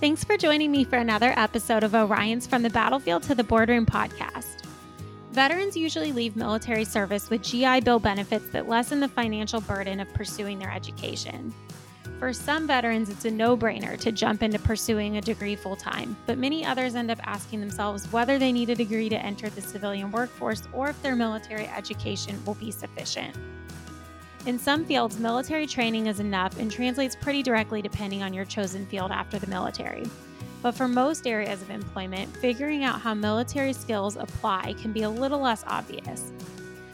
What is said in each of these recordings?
Thanks for joining me for another episode of Orion's From the Battlefield to the Boardroom podcast. Veterans usually leave military service with GI Bill benefits that lessen the financial burden of pursuing their education. For some veterans, it's a no brainer to jump into pursuing a degree full time, but many others end up asking themselves whether they need a degree to enter the civilian workforce or if their military education will be sufficient. In some fields, military training is enough and translates pretty directly depending on your chosen field after the military. But for most areas of employment, figuring out how military skills apply can be a little less obvious.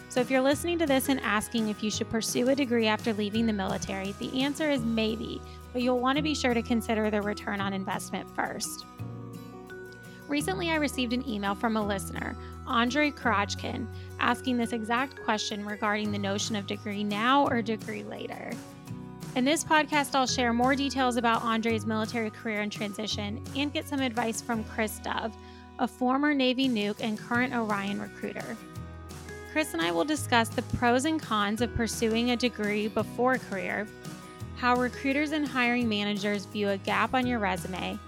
So, if you're listening to this and asking if you should pursue a degree after leaving the military, the answer is maybe, but you'll want to be sure to consider the return on investment first. Recently, I received an email from a listener, Andre Karachkin, asking this exact question regarding the notion of degree now or degree later. In this podcast, I'll share more details about Andre's military career and transition and get some advice from Chris Dove, a former Navy nuke and current Orion recruiter. Chris and I will discuss the pros and cons of pursuing a degree before career, how recruiters and hiring managers view a gap on your resume,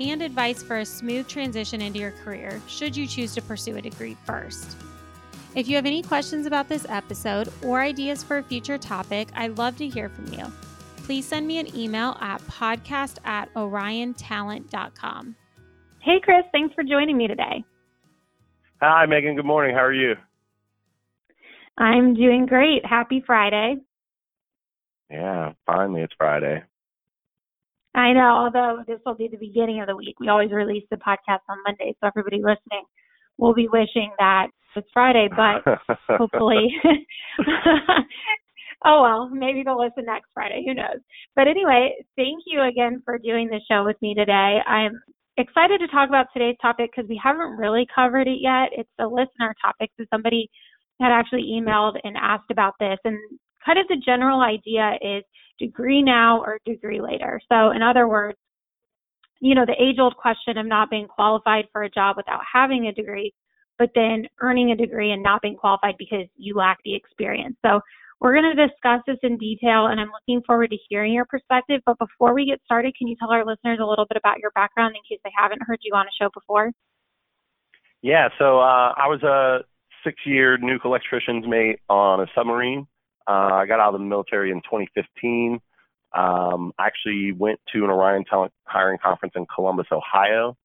and advice for a smooth transition into your career should you choose to pursue a degree first. If you have any questions about this episode or ideas for a future topic, I'd love to hear from you. Please send me an email at podcast at oriontalent.com. Hey, Chris, thanks for joining me today. Hi, Megan. Good morning. How are you? I'm doing great. Happy Friday. Yeah, finally it's Friday. I know, although this will be the beginning of the week. We always release the podcast on Monday, so everybody listening will be wishing that it's Friday, but hopefully. oh well, maybe they'll listen next Friday. Who knows? But anyway, thank you again for doing the show with me today. I'm excited to talk about today's topic because we haven't really covered it yet. It's a listener topic, so somebody had actually emailed and asked about this, and kind of the general idea is degree now or degree later. So, in other words, you know, the age old question of not being qualified for a job without having a degree, but then earning a degree and not being qualified because you lack the experience. So, we're going to discuss this in detail, and I'm looking forward to hearing your perspective. But before we get started, can you tell our listeners a little bit about your background in case they haven't heard you on a show before? Yeah, so uh, I was a six year nuke electrician's mate on a submarine. Uh, I got out of the military in 2015. Um, I actually went to an Orion talent hiring conference in Columbus, Ohio.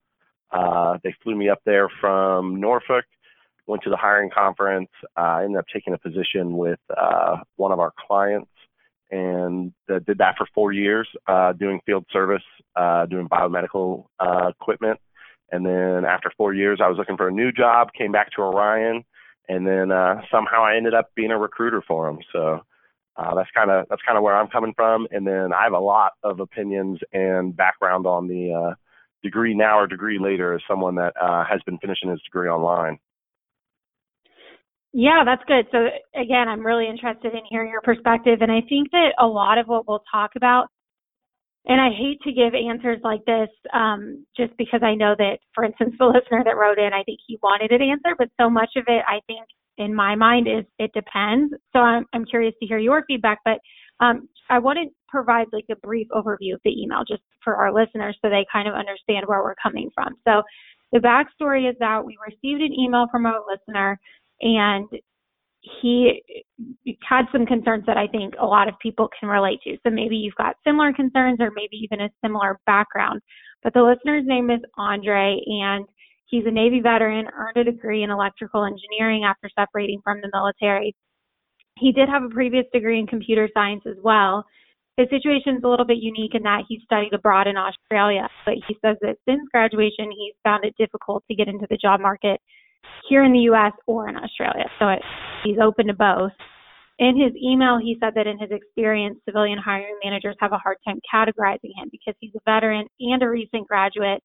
Uh, they flew me up there from Norfolk, went to the hiring conference. Uh, I ended up taking a position with uh, one of our clients and uh, did that for four years, uh, doing field service, uh, doing biomedical uh, equipment. And then after four years, I was looking for a new job, came back to Orion, and then uh, somehow I ended up being a recruiter for them. So uh, that's kind of that's kind of where I'm coming from. And then I have a lot of opinions and background on the uh, degree now or degree later as someone that uh, has been finishing his degree online. Yeah, that's good. So again, I'm really interested in hearing your perspective, and I think that a lot of what we'll talk about and I hate to give answers like this um, just because I know that, for instance, the listener that wrote in, I think he wanted an answer, but so much of it, I think, in my mind, is it depends. So I'm, I'm curious to hear your feedback, but um, I want to provide like a brief overview of the email just for our listeners so they kind of understand where we're coming from. So the backstory is that we received an email from a listener and he had some concerns that I think a lot of people can relate to. So maybe you've got similar concerns or maybe even a similar background. But the listener's name is Andre, and he's a Navy veteran, earned a degree in electrical engineering after separating from the military. He did have a previous degree in computer science as well. His situation is a little bit unique in that he studied abroad in Australia, but he says that since graduation, he's found it difficult to get into the job market here in the U.S. or in Australia. So it, he's open to both. In his email, he said that in his experience, civilian hiring managers have a hard time categorizing him because he's a veteran and a recent graduate,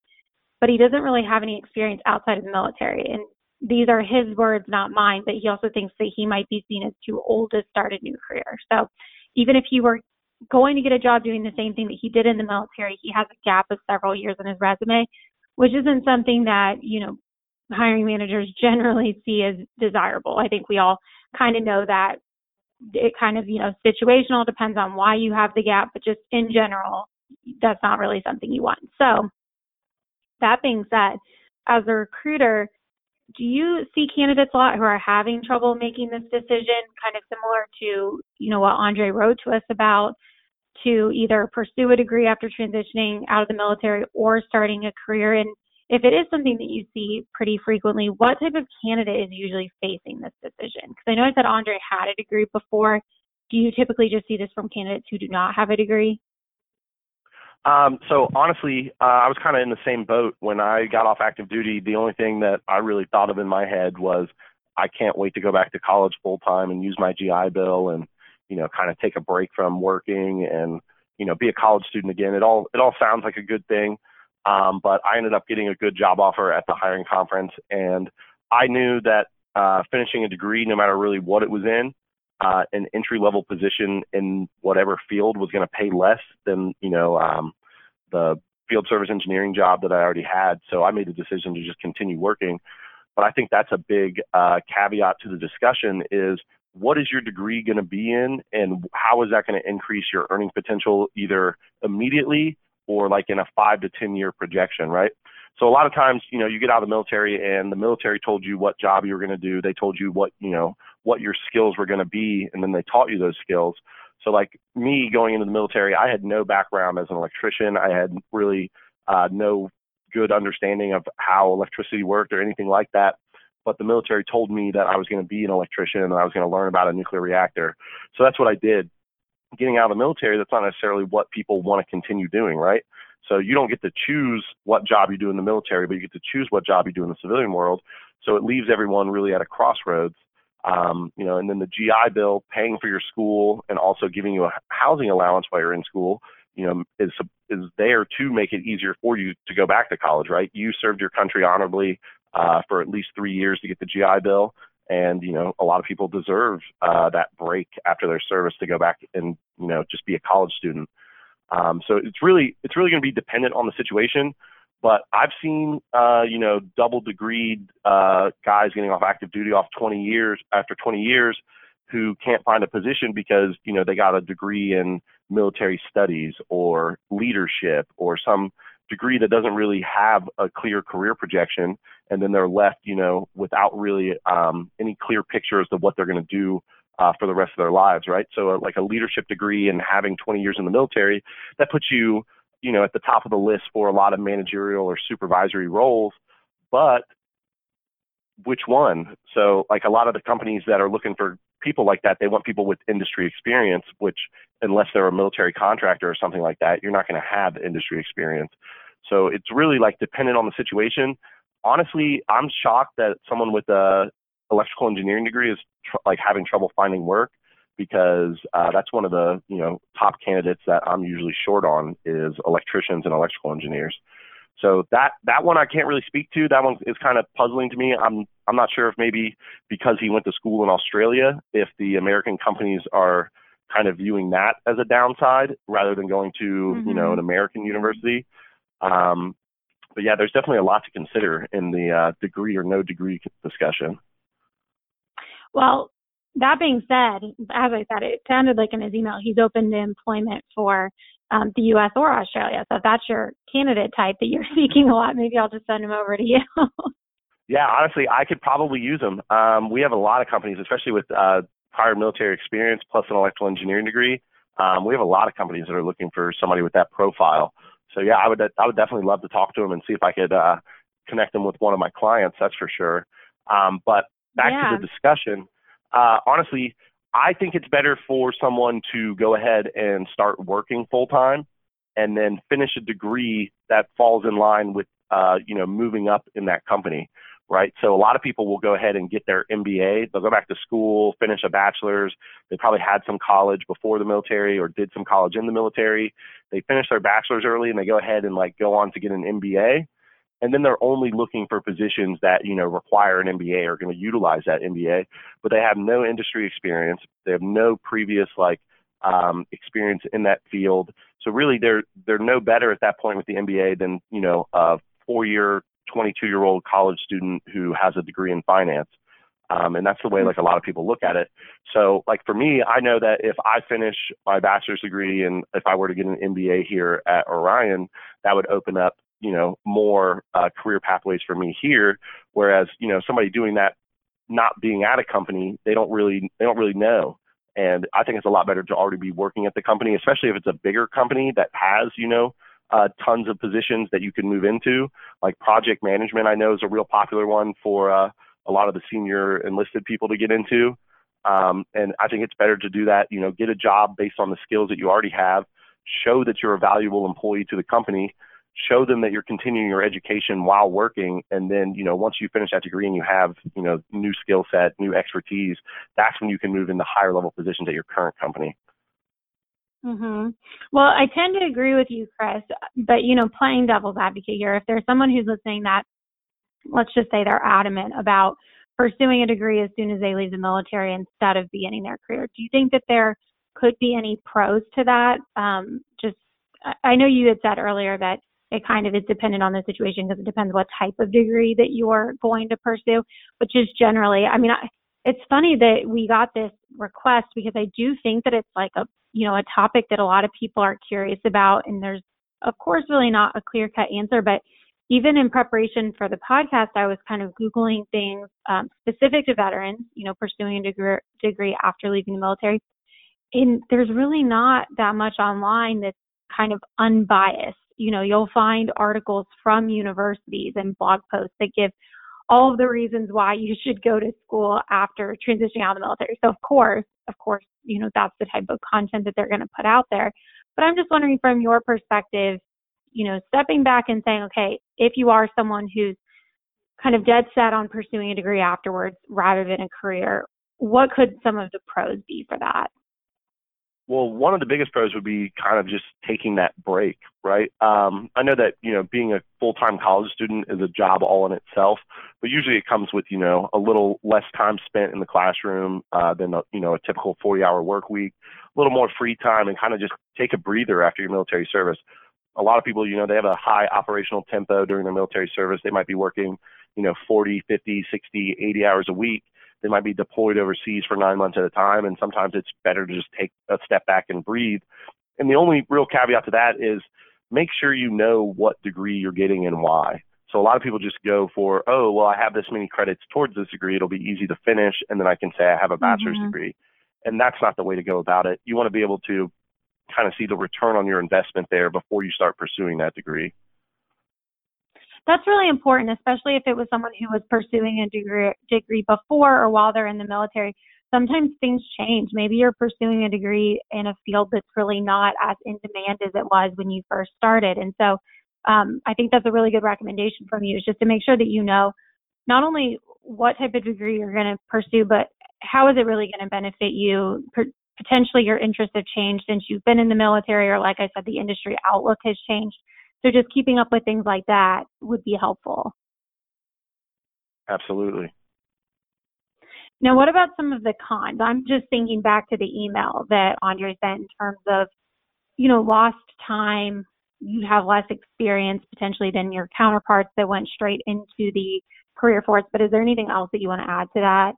but he doesn't really have any experience outside of the military. And these are his words, not mine, but he also thinks that he might be seen as too old to start a new career. So even if he were going to get a job doing the same thing that he did in the military, he has a gap of several years in his resume, which isn't something that, you know, hiring managers generally see as desirable. I think we all kind of know that it kind of, you know, situational depends on why you have the gap, but just in general, that's not really something you want. So that being said, as a recruiter, do you see candidates a lot who are having trouble making this decision, kind of similar to, you know, what Andre wrote to us about, to either pursue a degree after transitioning out of the military or starting a career? And if it is something that you see pretty frequently, what type of candidate is usually facing this decision? Because I noticed that Andre had a degree before. Do you typically just see this from candidates who do not have a degree? Um, so honestly, uh, I was kind of in the same boat when I got off active duty. The only thing that I really thought of in my head was I can't wait to go back to college full time and use my GI Bill and you know kind of take a break from working and you know be a college student again. It all it all sounds like a good thing, um, but I ended up getting a good job offer at the hiring conference, and I knew that uh, finishing a degree, no matter really what it was in, uh, an entry level position in whatever field was going to pay less than you know um, the field service engineering job that I already had. So I made the decision to just continue working. But I think that's a big uh, caveat to the discussion is what is your degree going to be in and how is that going to increase your earning potential either immediately or like in a five to 10 year projection, right? So a lot of times, you know, you get out of the military and the military told you what job you were going to do. They told you what, you know, what your skills were going to be, and then they taught you those skills. So like me going into the military, I had no background as an electrician. I had really uh, no good understanding of how electricity worked or anything like that. But the military told me that I was going to be an electrician and I was going to learn about a nuclear reactor. So that's what I did. Getting out of the military, that's not necessarily what people want to continue doing, right? So you don't get to choose what job you do in the military, but you get to choose what job you do in the civilian world. So it leaves everyone really at a crossroads. Um, you know, and then the GI Bill paying for your school and also giving you a housing allowance while you're in school, you know, is is there to make it easier for you to go back to college, right? You served your country honorably uh, for at least three years to get the GI Bill, and you know, a lot of people deserve uh, that break after their service to go back and you know just be a college student. Um, so it's really it's really going to be dependent on the situation. But I've seen uh, you know double degreed uh, guys getting off active duty off 20 years after 20 years who can't find a position because you know they got a degree in military studies or leadership or some degree that doesn't really have a clear career projection and then they're left you know without really um, any clear picture as to what they're going to do uh, for the rest of their lives, right? So, uh, like a leadership degree and having 20 years in the military, that puts you, you know, at the top of the list for a lot of managerial or supervisory roles. But which one? So, like a lot of the companies that are looking for people like that, they want people with industry experience, which, unless they're a military contractor or something like that, you're not going to have industry experience. So, it's really like dependent on the situation. Honestly, I'm shocked that someone with a electrical engineering degree is tr- like having trouble finding work because uh, that's one of the you know top candidates that I'm usually short on is electricians and electrical engineers. So that that one I can't really speak to. That one is kind of puzzling to me. I'm I'm not sure if maybe because he went to school in Australia, if the American companies are kind of viewing that as a downside rather than going to mm-hmm. you know an American university. Um, but yeah, there's definitely a lot to consider in the uh, degree or no degree discussion. Well, that being said, as I said, it sounded like in his email he's open to employment for um, the U.S. or Australia. So if that's your candidate type that you're seeking a lot, maybe I'll just send him over to you. yeah, honestly, I could probably use them. Um, we have a lot of companies, especially with uh, prior military experience plus an electrical engineering degree. Um, we have a lot of companies that are looking for somebody with that profile. So yeah, I would I would definitely love to talk to them and see if I could uh, connect them with one of my clients. That's for sure. Um, but back yeah. to the discussion, uh, honestly, I think it's better for someone to go ahead and start working full time and then finish a degree that falls in line with, uh, you know, moving up in that company, right? So a lot of people will go ahead and get their MBA. They'll go back to school, finish a bachelor's. They probably had some college before the military or did some college in the military. They finish their bachelor's early and they go ahead and like go on to get an MBA and then they're only looking for positions that you know require an MBA or going to utilize that MBA, but they have no industry experience. They have no previous like um, experience in that field. So really, they're they're no better at that point with the MBA than you know a four-year, 22-year-old college student who has a degree in finance. Um, and that's the way like a lot of people look at it. So like for me, I know that if I finish my bachelor's degree and if I were to get an MBA here at Orion, that would open up you know, more uh, career pathways for me here. Whereas, you know, somebody doing that, not being at a company, they don't really, they don't really know. And I think it's a lot better to already be working at the company, especially if it's a bigger company that has, you know, uh, tons of positions that you can move into. Like project management, I know is a real popular one for uh, a lot of the senior enlisted people to get into. Um, and I think it's better to do that, you know, get a job based on the skills that you already have, show that you're a valuable employee to the company, show them that you're continuing your education while working. And then, you know, once you finish that degree and you have, you know, new skill set, new expertise, that's when you can move into higher level positions at your current company. Mm-hmm. Well, I tend to agree with you, Chris. But you know, playing devil's advocate here, if there's someone who's listening that, let's just say they're adamant about pursuing a degree as soon as they leave the military instead of beginning their career, do you think that there could be any pros to that? Um, just, I know you had said earlier that it kind of is dependent on the situation because it depends what type of degree that you're going to pursue. But just generally, I mean, I, it's funny that we got this request because I do think that it's like a you know, a topic that a lot of people are curious about. And there's, of course, really not a clear cut answer, but even in preparation for the podcast, I was kind of Googling things um, specific to veterans, you know, pursuing a degree, degree after leaving the military. And there's really not that much online that's kind of unbiased. You know, you'll find articles from universities and blog posts that give all of the reasons why you should go to school after transitioning out of the military. So of course, of course, you know, that's the type of content that they're going to put out there. But I'm just wondering from your perspective, you know, stepping back and saying, okay, if you are someone who's kind of dead set on pursuing a degree afterwards rather than a career, what could some of the pros be for that? Well, one of the biggest pros would be kind of just taking that break, right? Um, I know that you know being a full-time college student is a job all in itself, but usually it comes with you know a little less time spent in the classroom uh, than a, you know a typical 40-hour work week, a little more free time, and kind of just take a breather after your military service. A lot of people, you know, they have a high operational tempo during their military service. They might be working, you know, 40, 50, 60, 80 hours a week they might be deployed overseas for nine months at a time, and sometimes it's better to just take a step back and breathe. And the only real caveat to that is make sure you know what degree you're getting and why. So a lot of people just go for, oh, well, I have this many credits towards this degree. It'll be easy to finish, and then I can say I have a bachelor's mm-hmm. degree. And that's not the way to go about it. You want to be able to kind of see the return on your investment there before you start pursuing that degree that's really important, especially if it was someone who was pursuing a degree, degree before or while they're in the military. Sometimes things change. Maybe you're pursuing a degree in a field that's really not as in demand as it was when you first started. And so um, I think that's a really good recommendation from you is just to make sure that you know not only what type of degree you're going to pursue, but how is it really going to benefit you? Potentially your interests have changed since you've been in the military, or like I said, the industry outlook has changed. So just keeping up with things like that would be helpful. Absolutely. Now, what about some of the cons? I'm just thinking back to the email that Andre sent in terms of, you know, lost time. You have less experience potentially than your counterparts that went straight into the career force. But is there anything else that you want to add to that?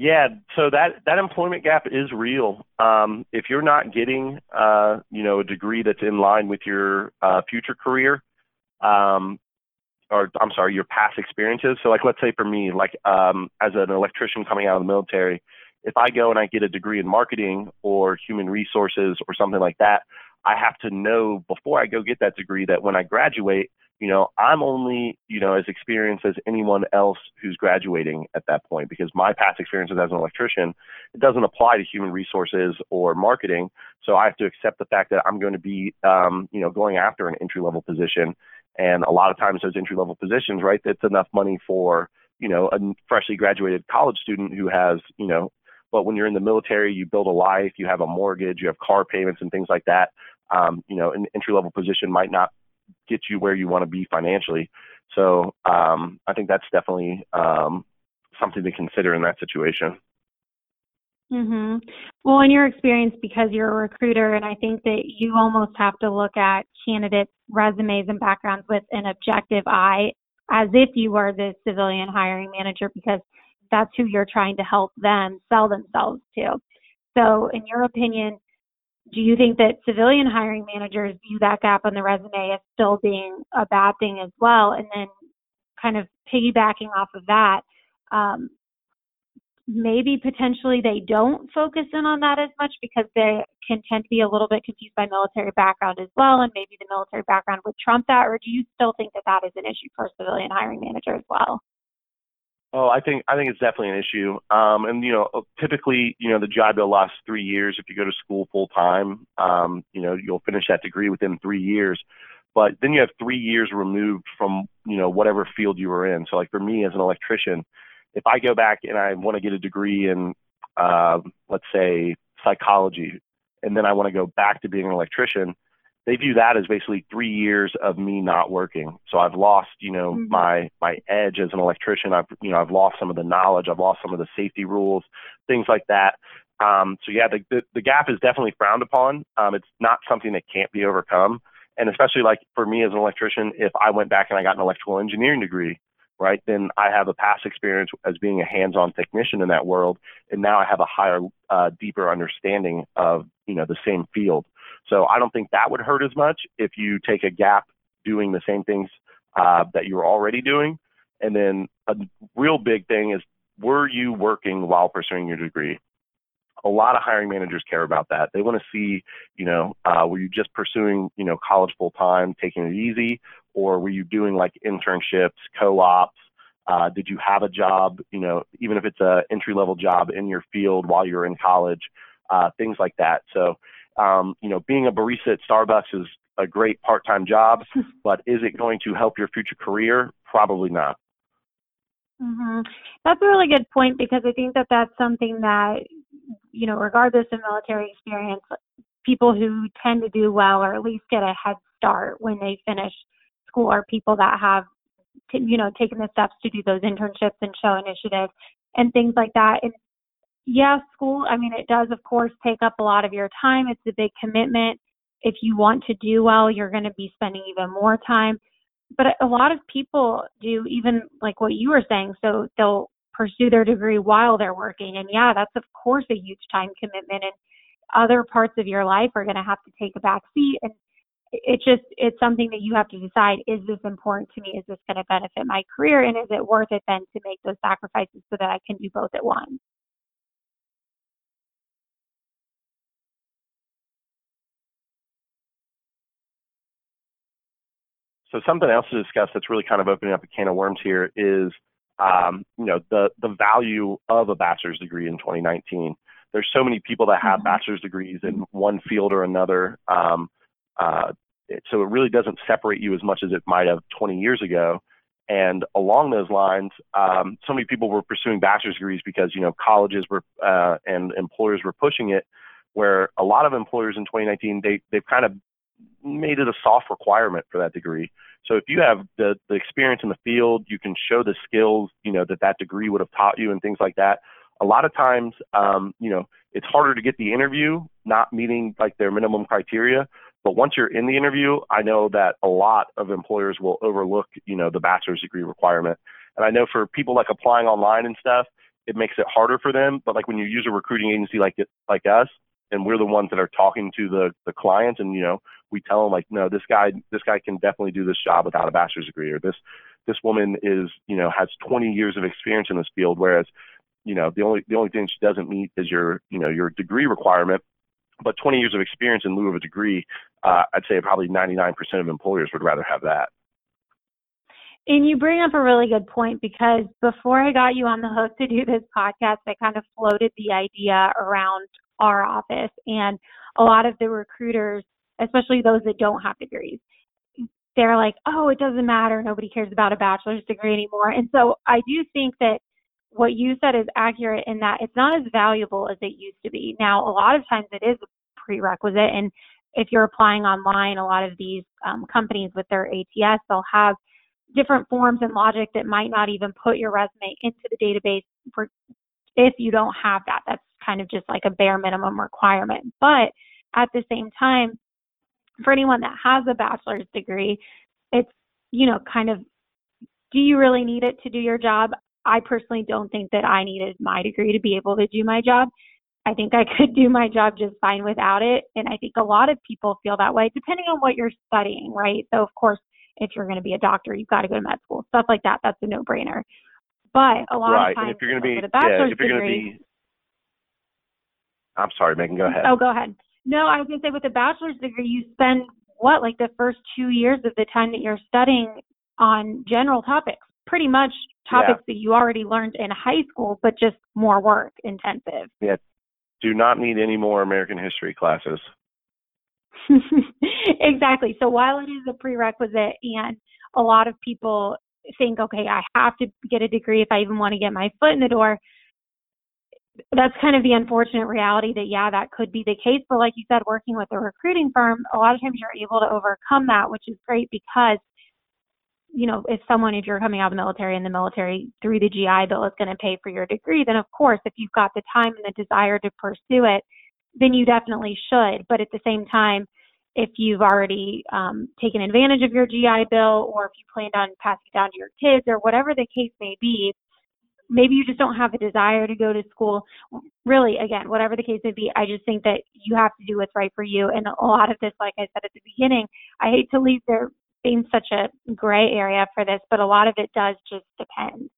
Yeah, so that that employment gap is real. Um, if you're not getting, uh, you know, a degree that's in line with your uh, future career, um, or I'm sorry, your past experiences. So, like, let's say for me, like um, as an electrician coming out of the military, if I go and I get a degree in marketing or human resources or something like that, I have to know before I go get that degree that when I graduate, you know, I'm only, you know, as experienced as anyone else who's graduating at that point because my past experiences as an electrician, it doesn't apply to human resources or marketing. So I have to accept the fact that I'm going to be, um, you know, going after an entry level position. And a lot of times those entry level positions, right, that's enough money for, you know, a freshly graduated college student who has, you know, but when you're in the military, you build a life, you have a mortgage, you have car payments and things like that. Um, you know, an entry level position might not get you where you want to be financially. So um, I think that's definitely um, something to consider in that situation. Mhm. Well, in your experience, because you're a recruiter, and I think that you almost have to look at candidates' resumes and backgrounds with an objective eye, as if you were the civilian hiring manager, because that's who you're trying to help them sell themselves to. So, in your opinion, do you think that civilian hiring managers view that gap on the resume as still being a bad thing as well? And then kind of piggybacking off of that, um, maybe potentially they don't focus in on that as much because they can tend to be a little bit confused by military background as well, and maybe the military background would trump that, or do you still think that that is an issue for civilian hiring manager as well? Oh, I think I think it's definitely an issue. Um, and you know, typically, you know, the job will last three years if you go to school full time. Um, you know, you'll finish that degree within three years. But then you have three years removed from you know whatever field you were in. So like for me as an electrician, if I go back and I want to get a degree in, uh, let's say, psychology, and then I want to go back to being an electrician, they view that as basically three years of me not working. So I've lost, you know, mm-hmm. my my edge as an electrician. I've you know I've lost some of the knowledge. I've lost some of the safety rules, things like that. Um, so yeah, the, the the gap is definitely frowned upon. Um, it's not something that can't be overcome. And especially like for me as an electrician, if I went back and I got an electrical engineering degree, right? Then I have a past experience as being a hands-on technician in that world, and now I have a higher, uh, deeper understanding of you know the same field. So I don't think that would hurt as much if you take a gap doing the same things uh, that you're already doing. And then a real big thing is were you working while pursuing your degree? A lot of hiring managers care about that. They want to see, you know, uh, were you just pursuing, you know, college full time, taking it easy, or were you doing like internships, co-ops? Uh, did you have a job, you know, even if it's a entry level job in your field while you're in college, uh, things like that. So, um, you know, being a barista at Starbucks is a great part time job, but is it going to help your future career? Probably not. Mm-hmm. That's a really good point because I think that that's something that, you know, regardless of military experience, people who tend to do well or at least get a head start when they finish school are people that have, t- you know, taken the steps to do those internships and show initiative and things like that. And yeah, school, I mean, it does, of course, take up a lot of your time. It's a big commitment. If you want to do well, you're going to be spending even more time. But a lot of people do, even like what you were saying, so they'll pursue their degree while they're working. And yeah, that's, of course, a huge time commitment. And other parts of your life are going to have to take a back seat. And it's just, it's something that you have to decide is this important to me? Is this going to benefit my career? And is it worth it then to make those sacrifices so that I can do both at once? So something else to discuss that's really kind of opening up a can of worms here is, um, you know, the the value of a bachelor's degree in 2019. There's so many people that have mm-hmm. bachelor's degrees in one field or another. Um, uh, it, so it really doesn't separate you as much as it might have 20 years ago. And along those lines, um, so many people were pursuing bachelor's degrees because you know colleges were uh, and employers were pushing it. Where a lot of employers in 2019 they they've kind of made it a soft requirement for that degree. So if you have the, the experience in the field, you can show the skills, you know, that that degree would have taught you and things like that. A lot of times, um, you know, it's harder to get the interview, not meeting like their minimum criteria. But once you're in the interview, I know that a lot of employers will overlook, you know, the bachelor's degree requirement. And I know for people like applying online and stuff, it makes it harder for them. But like when you use a recruiting agency like it, like us, and we're the ones that are talking to the the clients and you know we tell them like no this guy this guy can definitely do this job without a bachelor's degree or this this woman is you know has 20 years of experience in this field whereas you know the only the only thing she doesn't meet is your you know your degree requirement but 20 years of experience in lieu of a degree uh, i'd say probably 99% of employers would rather have that and you bring up a really good point because before I got you on the hook to do this podcast, I kind of floated the idea around our office. And a lot of the recruiters, especially those that don't have degrees, they're like, oh, it doesn't matter. Nobody cares about a bachelor's degree anymore. And so I do think that what you said is accurate in that it's not as valuable as it used to be. Now, a lot of times it is a prerequisite. And if you're applying online, a lot of these um, companies with their ATS, they'll have different forms and logic that might not even put your resume into the database for if you don't have that. That's kind of just like a bare minimum requirement. But at the same time, for anyone that has a bachelor's degree, it's, you know, kind of, do you really need it to do your job? I personally don't think that I needed my degree to be able to do my job. I think I could do my job just fine without it. And I think a lot of people feel that way, depending on what you're studying, right? So, of course, if you're going to be a doctor, you've got to go to med school, stuff like that. That's a no brainer. But a lot right. of times, and if you're going to be, with a bachelor's yeah, if you're going degree, to be, I'm sorry, Megan, go ahead. Oh, go ahead. No, I was going to say with a bachelor's degree, you spend what, like the first two years of the time that you're studying on general topics, pretty much topics yeah. that you already learned in high school, but just more work intensive. Yeah. Do not need any more American history classes. exactly. So while it is a prerequisite and a lot of people think, okay, I have to get a degree if I even want to get my foot in the door, that's kind of the unfortunate reality that yeah that could be the case. But like you said working with a recruiting firm a lot of times you're able to overcome that which is great because you know if someone if you're coming out of the military and the military through the GI bill is going to pay for your degree then of course if you've got the time and the desire to pursue it then you definitely should. But at the same time if you've already um, taken advantage of your GI Bill or if you planned on passing it down to your kids or whatever the case may be, maybe you just don't have a desire to go to school. Really, again, whatever the case may be, I just think that you have to do what's right for you. And a lot of this, like I said at the beginning, I hate to leave there being such a gray area for this, but a lot of it does just depend.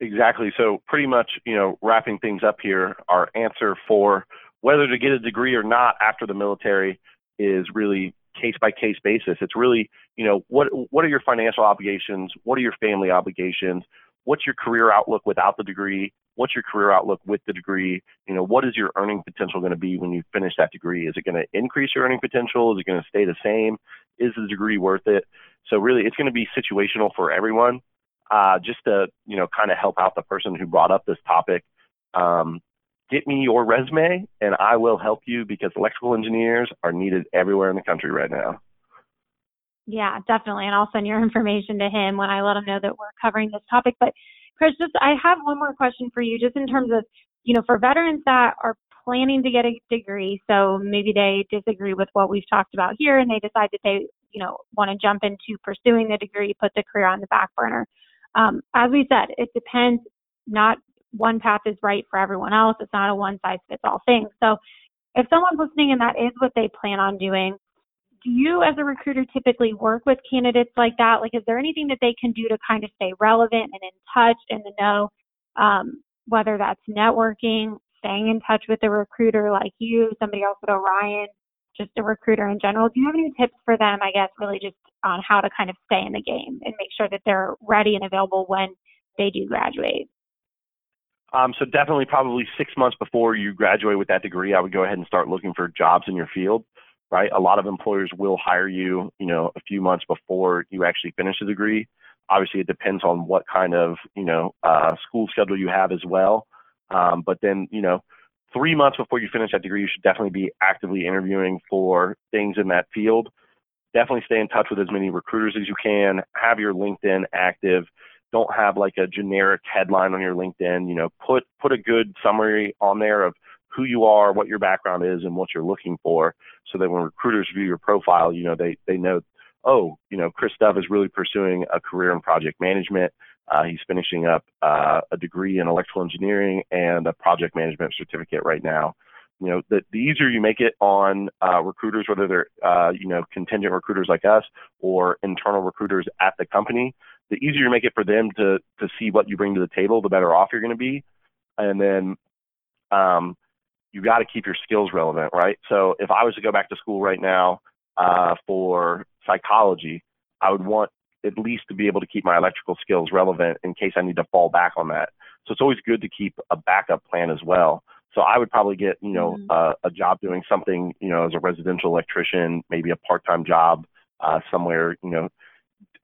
Exactly. So pretty much, you know, wrapping things up here, our answer for whether to get a degree or not after the military is really case by case basis. It's really, you know, what what are your financial obligations? What are your family obligations? What's your career outlook without the degree? What's your career outlook with the degree? You know, what is your earning potential going to be when you finish that degree? Is it going to increase your earning potential? Is it going to stay the same? Is the degree worth it? So really, it's going to be situational for everyone. Uh, just to you know, kind of help out the person who brought up this topic. Um, get me your resume and I will help you because electrical engineers are needed everywhere in the country right now. Yeah, definitely. And I'll send your information to him when I let him know that we're covering this topic. But Chris, just I have one more question for you, just in terms of, you know, for veterans that are planning to get a degree, so maybe they disagree with what we've talked about here and they decide that they, you know, want to jump into pursuing the degree, put the career on the back burner. Um, as we said, it depends not one path is right for everyone else. It's not a one size fits all thing. So if someone's listening and that is what they plan on doing, do you as a recruiter typically work with candidates like that? Like, is there anything that they can do to kind of stay relevant and in touch and to know um, whether that's networking, staying in touch with a recruiter like you, somebody else at Orion, just a recruiter in general? Do you have any tips for them, I guess, really just on how to kind of stay in the game and make sure that they're ready and available when they do graduate? Um, so definitely, probably six months before you graduate with that degree, I would go ahead and start looking for jobs in your field. Right, a lot of employers will hire you, you know, a few months before you actually finish the degree. Obviously, it depends on what kind of, you know, uh, school schedule you have as well. Um, but then, you know, three months before you finish that degree, you should definitely be actively interviewing for things in that field. Definitely stay in touch with as many recruiters as you can. Have your LinkedIn active don't have like a generic headline on your LinkedIn. You know, put put a good summary on there of who you are, what your background is, and what you're looking for, so that when recruiters view your profile, you know they they know, oh, you know, Chris Dove is really pursuing a career in project management. Uh, he's finishing up uh, a degree in electrical engineering and a project management certificate right now. You know, the, the easier you make it on uh, recruiters, whether they're uh, you know contingent recruiters like us or internal recruiters at the company, the easier you make it for them to to see what you bring to the table, the better off you're going to be. And then um, you got to keep your skills relevant, right? So if I was to go back to school right now uh, for psychology, I would want at least to be able to keep my electrical skills relevant in case I need to fall back on that. So it's always good to keep a backup plan as well. So I would probably get, you know, mm-hmm. uh, a job doing something, you know, as a residential electrician, maybe a part-time job uh, somewhere, you know,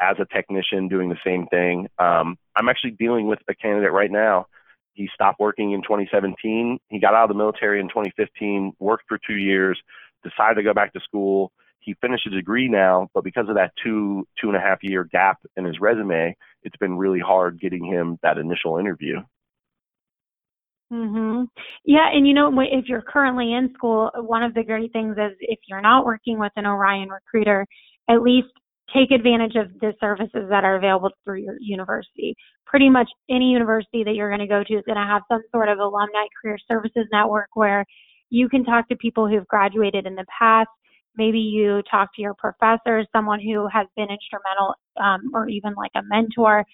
as a technician doing the same thing. Um, I'm actually dealing with a candidate right now. He stopped working in 2017. He got out of the military in 2015, worked for two years, decided to go back to school. He finished a degree now, but because of that two two and a half year gap in his resume, it's been really hard getting him that initial interview. Mhm. Yeah, and you know if you're currently in school, one of the great things is if you're not working with an Orion recruiter, at least take advantage of the services that are available through your university. Pretty much any university that you're going to go to is going to have some sort of alumni career services network where you can talk to people who've graduated in the past. Maybe you talk to your professor, someone who has been instrumental, um, or even like a mentor,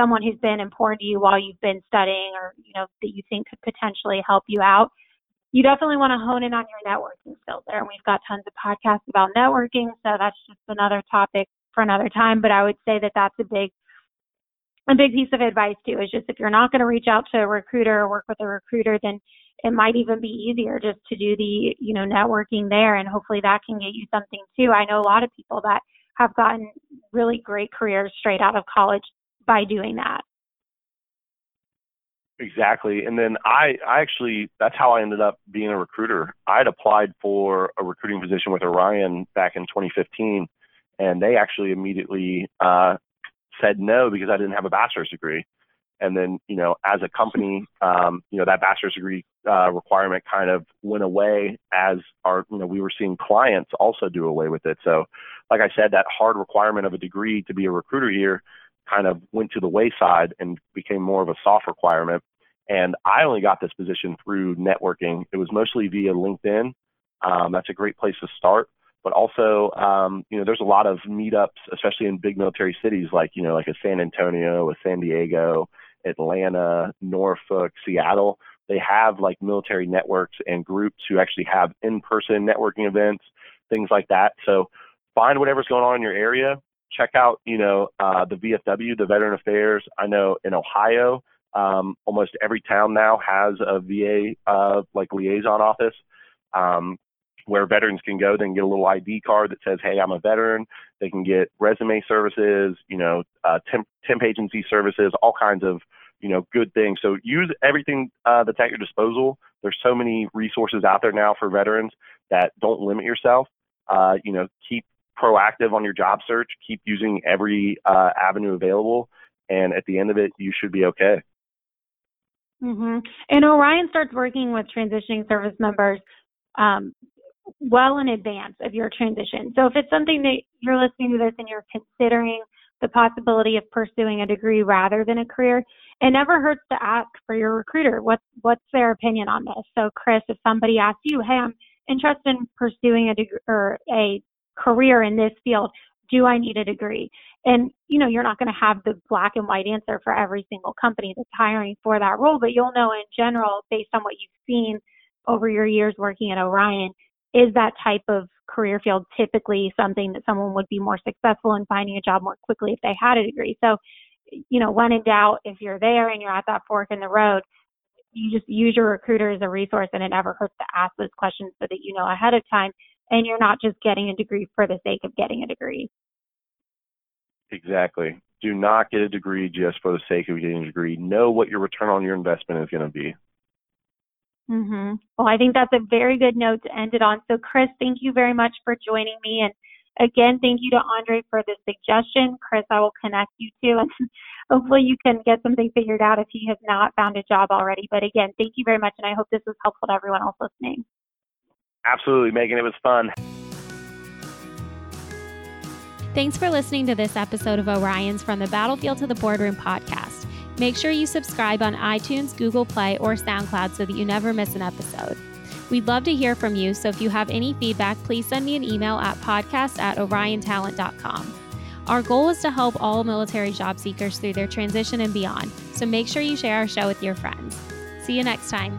someone who's been important to you while you've been studying, or you know that you think could potentially help you out. You definitely want to hone in on your networking skills there, and we've got tons of podcasts about networking, so that's just another topic for another time. But I would say that that's a big a big piece of advice too is just if you're not going to reach out to a recruiter or work with a recruiter, then it might even be easier just to do the you know networking there, and hopefully that can get you something too. I know a lot of people that have gotten really great careers straight out of college by doing that. Exactly. And then I, I actually, that's how I ended up being a recruiter. I'd applied for a recruiting position with Orion back in 2015 and they actually immediately uh, said no because I didn't have a bachelor's degree. And then, you know, as a company, um, you know, that bachelor's degree uh, requirement kind of went away as our, you know, we were seeing clients also do away with it. So, like I said, that hard requirement of a degree to be a recruiter here kind of went to the wayside and became more of a soft requirement. And I only got this position through networking. It was mostly via LinkedIn. Um, that's a great place to start but also um, you know there's a lot of meetups, especially in big military cities like you know like a San Antonio, a San Diego, Atlanta, Norfolk, Seattle. They have like military networks and groups who actually have in-person networking events, things like that. So find whatever's going on in your area. Check out you know uh, the VFW, the Veteran Affairs. I know in Ohio, um, almost every town now has a VA uh, like liaison office. Um, where veterans can go, then get a little ID card that says, "Hey, I'm a veteran." They can get resume services, you know, uh, temp, temp agency services, all kinds of you know good things. So use everything uh, that's at your disposal. There's so many resources out there now for veterans that don't limit yourself. Uh, you know, keep proactive on your job search. Keep using every uh, avenue available, and at the end of it, you should be okay. Mm-hmm. And Orion starts working with transitioning service members um, well in advance of your transition. So if it's something that you're listening to this and you're considering the possibility of pursuing a degree rather than a career, it never hurts to ask for your recruiter what's what's their opinion on this. So Chris, if somebody asks you, "Hey, I'm interested in pursuing a degree or a career in this field, do I need a degree?" And you know, you're not going to have the black and white answer for every single company that's hiring for that role, but you'll know in general based on what you've seen over your years working at Orion is that type of career field typically something that someone would be more successful in finding a job more quickly if they had a degree. So, you know, when in doubt, if you're there and you're at that fork in the road, you just use your recruiter as a resource and it never hurts to ask those questions so that you know ahead of time and you're not just getting a degree for the sake of getting a degree. Exactly. Do not get a degree just for the sake of getting a degree. Know what your return on your investment is going to be. Mm-hmm. Well, I think that's a very good note to end it on. So, Chris, thank you very much for joining me. And again, thank you to Andre for the suggestion. Chris, I will connect you to, and hopefully you can get something figured out if you have not found a job already. But again, thank you very much. And I hope this was helpful to everyone else listening. Absolutely, Megan. It was fun. Thanks for listening to this episode of Orion's From the Battlefield to the Boardroom podcast. Make sure you subscribe on iTunes, Google Play, or SoundCloud so that you never miss an episode. We'd love to hear from you, so if you have any feedback, please send me an email at podcast at oriontalent.com. Our goal is to help all military job seekers through their transition and beyond, so make sure you share our show with your friends. See you next time.